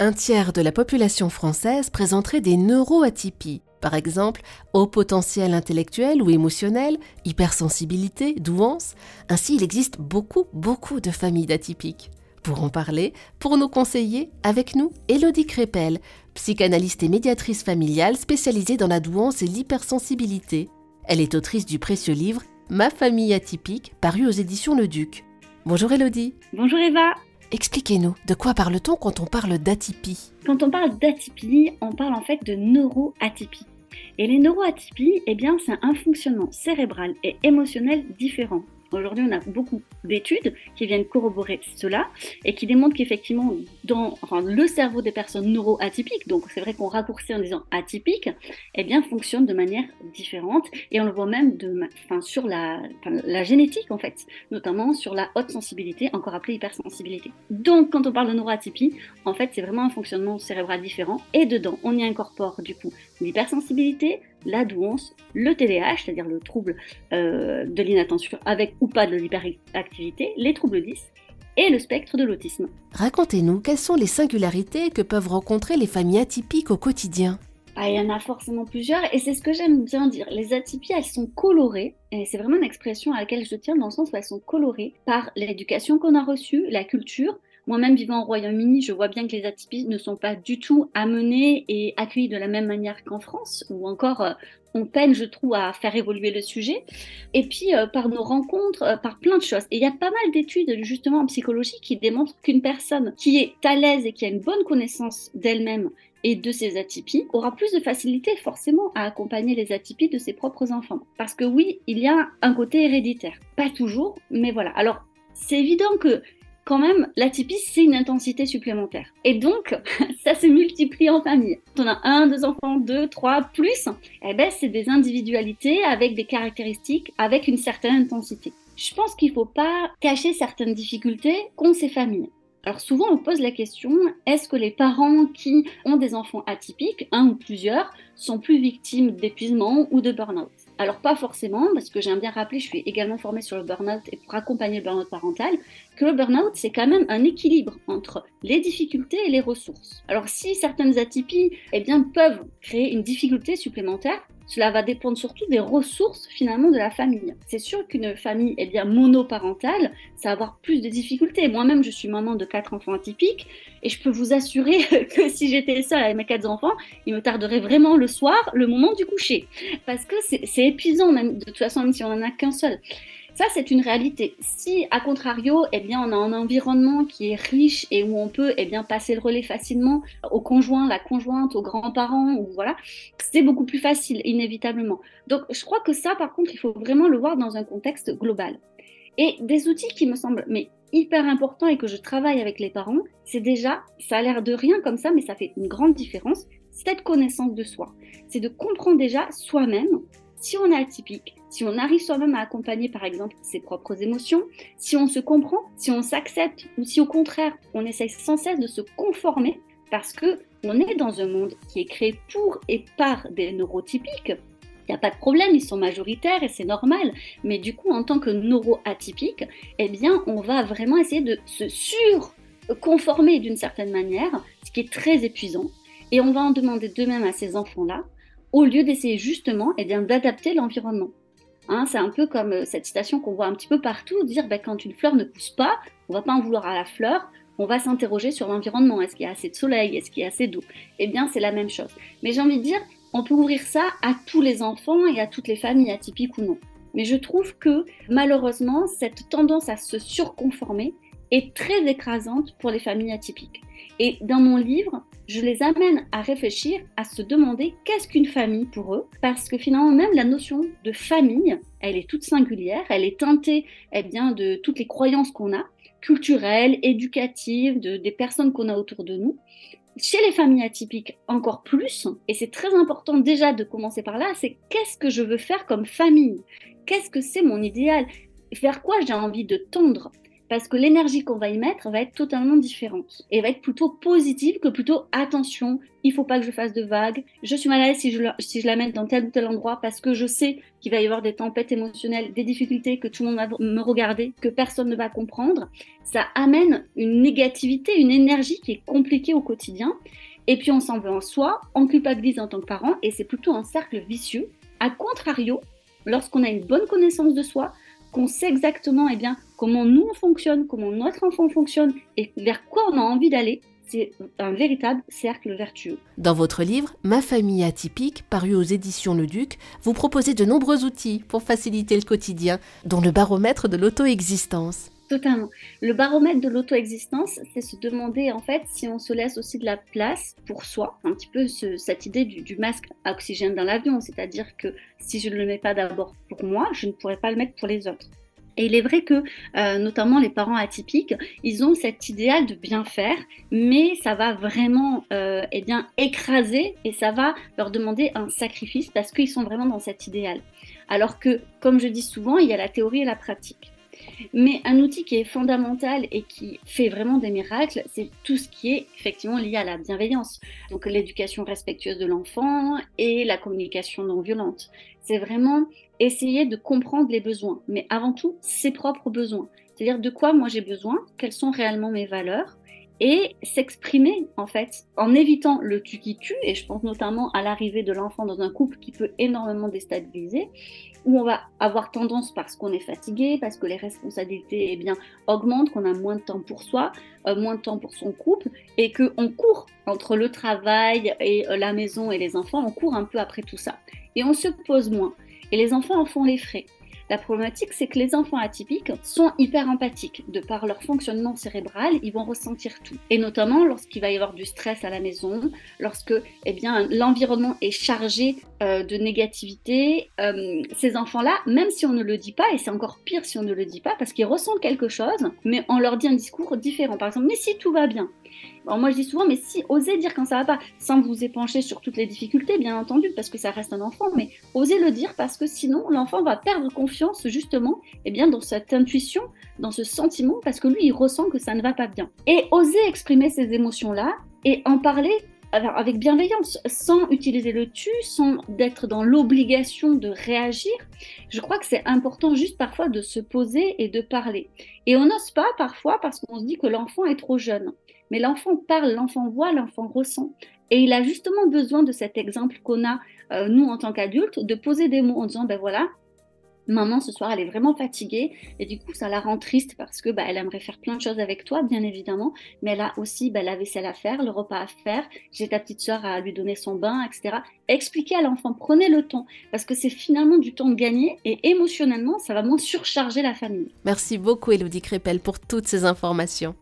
un tiers de la population française présenterait des neuroatypies, par exemple haut potentiel intellectuel ou émotionnel, hypersensibilité, douance. Ainsi, il existe beaucoup, beaucoup de familles d'atypiques. Pour en parler, pour nous conseiller, avec nous, Elodie Crépel, psychanalyste et médiatrice familiale spécialisée dans la douance et l'hypersensibilité. Elle est autrice du précieux livre Ma famille atypique, paru aux éditions Le Duc. Bonjour Elodie. Bonjour Eva. Expliquez-nous, de quoi parle-t-on quand on parle d'atypie Quand on parle d'atypie, on parle en fait de neuroatypie. Et les neuroatypies, eh bien, c'est un fonctionnement cérébral et émotionnel différent. Aujourd'hui, on a beaucoup d'études qui viennent corroborer cela et qui démontrent qu'effectivement, dans le cerveau des personnes neuroatypiques, donc c'est vrai qu'on raccourcit en disant atypique, eh bien, fonctionne de manière différente et on le voit même enfin, sur la, la génétique en fait, notamment sur la haute sensibilité, encore appelée hypersensibilité. Donc, quand on parle de neuroatypie, en fait, c'est vraiment un fonctionnement cérébral différent et dedans, on y incorpore du coup l'hypersensibilité, la douance, le TDAH, c'est-à-dire le trouble euh, de l'inattention avec ou pas de l'hyperactivité, les troubles 10 et le spectre de l'autisme. Racontez-nous quelles sont les singularités que peuvent rencontrer les familles atypiques au quotidien? Ah, il y en a forcément plusieurs et c'est ce que j'aime bien dire. Les atypies, elles sont colorées et c'est vraiment une expression à laquelle je tiens dans le sens où elles sont colorées par l'éducation qu'on a reçue, la culture, moi-même vivant au Royaume-Uni, je vois bien que les atypies ne sont pas du tout amenées et accueillies de la même manière qu'en France, ou encore euh, on peine, je trouve, à faire évoluer le sujet. Et puis, euh, par nos rencontres, euh, par plein de choses. Et il y a pas mal d'études, justement, en psychologie qui démontrent qu'une personne qui est à l'aise et qui a une bonne connaissance d'elle-même et de ses atypies aura plus de facilité forcément à accompagner les atypies de ses propres enfants. Parce que oui, il y a un côté héréditaire. Pas toujours, mais voilà. Alors, c'est évident que quand même, l'atypie, c'est une intensité supplémentaire. Et donc, ça se multiplie en famille. On a un, deux enfants, deux, trois, plus, eh ben, c'est des individualités avec des caractéristiques, avec une certaine intensité. Je pense qu'il ne faut pas cacher certaines difficultés qu'ont ces familles. Alors souvent, on pose la question, est-ce que les parents qui ont des enfants atypiques, un ou plusieurs, sont plus victimes d'épuisement ou de burn-out? Alors pas forcément, parce que j'aime bien rappeler, je suis également formée sur le burn-out et pour accompagner le burn-out parental, que le burn-out, c'est quand même un équilibre entre les difficultés et les ressources. Alors si certaines atypies eh bien, peuvent créer une difficulté supplémentaire, cela va dépendre surtout des ressources finalement de la famille. C'est sûr qu'une famille eh bien, monoparentale, ça va avoir plus de difficultés. Moi-même, je suis maman de quatre enfants atypiques et je peux vous assurer que si j'étais seule avec mes quatre enfants, il me tarderait vraiment le soir, le moment du coucher. Parce que c'est épuisant, même de toute façon, même si on n'en a qu'un seul. Ça, c'est une réalité. Si, à contrario, eh bien, on a un environnement qui est riche et où on peut eh bien, passer le relais facilement au conjoint, la conjointe, aux grands-parents, voilà, c'est beaucoup plus facile, inévitablement. Donc, je crois que ça, par contre, il faut vraiment le voir dans un contexte global. Et des outils qui me semblent mais hyper importants et que je travaille avec les parents, c'est déjà, ça a l'air de rien comme ça, mais ça fait une grande différence, cette connaissance de soi. C'est de comprendre déjà soi-même si on est atypique, si on arrive soi-même à accompagner par exemple ses propres émotions, si on se comprend, si on s'accepte ou si au contraire on essaye sans cesse de se conformer parce que on est dans un monde qui est créé pour et par des neurotypiques. Il n'y a pas de problème, ils sont majoritaires et c'est normal. Mais du coup, en tant que neuroatypique, eh bien, on va vraiment essayer de se surconformer d'une certaine manière, ce qui est très épuisant. Et on va en demander de même à ces enfants-là, au lieu d'essayer justement eh d'adapter l'environnement. Hein, c'est un peu comme euh, cette citation qu'on voit un petit peu partout, dire ben, quand une fleur ne pousse pas, on va pas en vouloir à la fleur, on va s'interroger sur l'environnement. Est-ce qu'il y a assez de soleil? Est-ce qu'il y a assez d'eau? Eh bien, c'est la même chose. Mais j'ai envie de dire, on peut ouvrir ça à tous les enfants et à toutes les familles, atypiques ou non. Mais je trouve que malheureusement, cette tendance à se surconformer est très écrasante pour les familles atypiques. Et dans mon livre, je les amène à réfléchir, à se demander qu'est-ce qu'une famille pour eux, parce que finalement même la notion de famille, elle est toute singulière, elle est teintée eh bien, de toutes les croyances qu'on a, culturelles, éducatives, de, des personnes qu'on a autour de nous. Chez les familles atypiques, encore plus, et c'est très important déjà de commencer par là, c'est qu'est-ce que je veux faire comme famille? Qu'est-ce que c'est mon idéal? Vers quoi j'ai envie de tendre? Parce que l'énergie qu'on va y mettre va être totalement différente et va être plutôt positive que plutôt attention, il faut pas que je fasse de vagues, je suis mal à l'aise si je, si je la mets dans tel ou tel endroit parce que je sais qu'il va y avoir des tempêtes émotionnelles, des difficultés, que tout le monde va me regarder, que personne ne va comprendre. Ça amène une négativité, une énergie qui est compliquée au quotidien. Et puis on s'en veut en soi, on culpabilise en tant que parent et c'est plutôt un cercle vicieux. A contrario, lorsqu'on a une bonne connaissance de soi, qu'on sait exactement eh bien, comment nous on fonctionne, comment notre enfant fonctionne et vers quoi on a envie d'aller, c'est un véritable cercle vertueux. Dans votre livre Ma famille atypique, paru aux éditions Le Duc, vous proposez de nombreux outils pour faciliter le quotidien, dont le baromètre de l'auto-existence. Totalement. Le baromètre de l'auto-existence, c'est se demander en fait si on se laisse aussi de la place pour soi. Un petit peu cette idée du, masque à oxygène dans l'avion, c'est-à-dire que si je ne le mets pas d'abord pour moi, je ne pourrais pas le mettre pour les autres. Et il est vrai que, euh, notamment les parents atypiques, ils ont cet idéal de bien faire, mais ça va vraiment euh, eh bien, écraser et ça va leur demander un sacrifice parce qu'ils sont vraiment dans cet idéal. Alors que, comme je dis souvent, il y a la théorie et la pratique. Mais un outil qui est fondamental et qui fait vraiment des miracles, c'est tout ce qui est effectivement lié à la bienveillance. Donc l'éducation respectueuse de l'enfant et la communication non violente. C'est vraiment essayer de comprendre les besoins, mais avant tout ses propres besoins. C'est-à-dire de quoi moi j'ai besoin, quelles sont réellement mes valeurs, et s'exprimer en fait en évitant le tu qui tue et je pense notamment à l'arrivée de l'enfant dans un couple qui peut énormément déstabiliser où on va avoir tendance parce qu'on est fatigué parce que les responsabilités eh bien augmentent qu'on a moins de temps pour soi euh, moins de temps pour son couple et que on court entre le travail et euh, la maison et les enfants on court un peu après tout ça. Et on se pose moins. Et les enfants en font les frais la problématique, c'est que les enfants atypiques sont hyper empathiques. De par leur fonctionnement cérébral, ils vont ressentir tout. Et notamment lorsqu'il va y avoir du stress à la maison, lorsque eh bien, l'environnement est chargé euh, de négativité, euh, ces enfants-là, même si on ne le dit pas, et c'est encore pire si on ne le dit pas, parce qu'ils ressentent quelque chose, mais on leur dit un discours différent. Par exemple, mais si tout va bien, alors moi je dis souvent, mais si, osez dire quand ça va pas, sans vous épancher sur toutes les difficultés, bien entendu, parce que ça reste un enfant, mais osez le dire parce que sinon l'enfant va perdre confiance justement eh bien, dans cette intuition, dans ce sentiment, parce que lui il ressent que ça ne va pas bien. Et oser exprimer ces émotions-là et en parler avec bienveillance, sans utiliser le tu, sans d'être dans l'obligation de réagir. Je crois que c'est important juste parfois de se poser et de parler. Et on n'ose pas parfois parce qu'on se dit que l'enfant est trop jeune. Mais l'enfant parle, l'enfant voit, l'enfant ressent. Et il a justement besoin de cet exemple qu'on a, euh, nous, en tant qu'adultes, de poser des mots en disant, ben voilà, maman ce soir elle est vraiment fatiguée. Et du coup ça la rend triste parce que bah, elle aimerait faire plein de choses avec toi bien évidemment. Mais elle a aussi bah, la vaisselle à faire le repas à faire. J'ai ta petite soeur à lui donner son bain etc expliquez à l'enfant prenez le temps. Parce que c'est finalement du temps de gagner et émotionnellement ça va moins surcharger la famille. Merci beaucoup Elodie Crépel pour toutes ces informations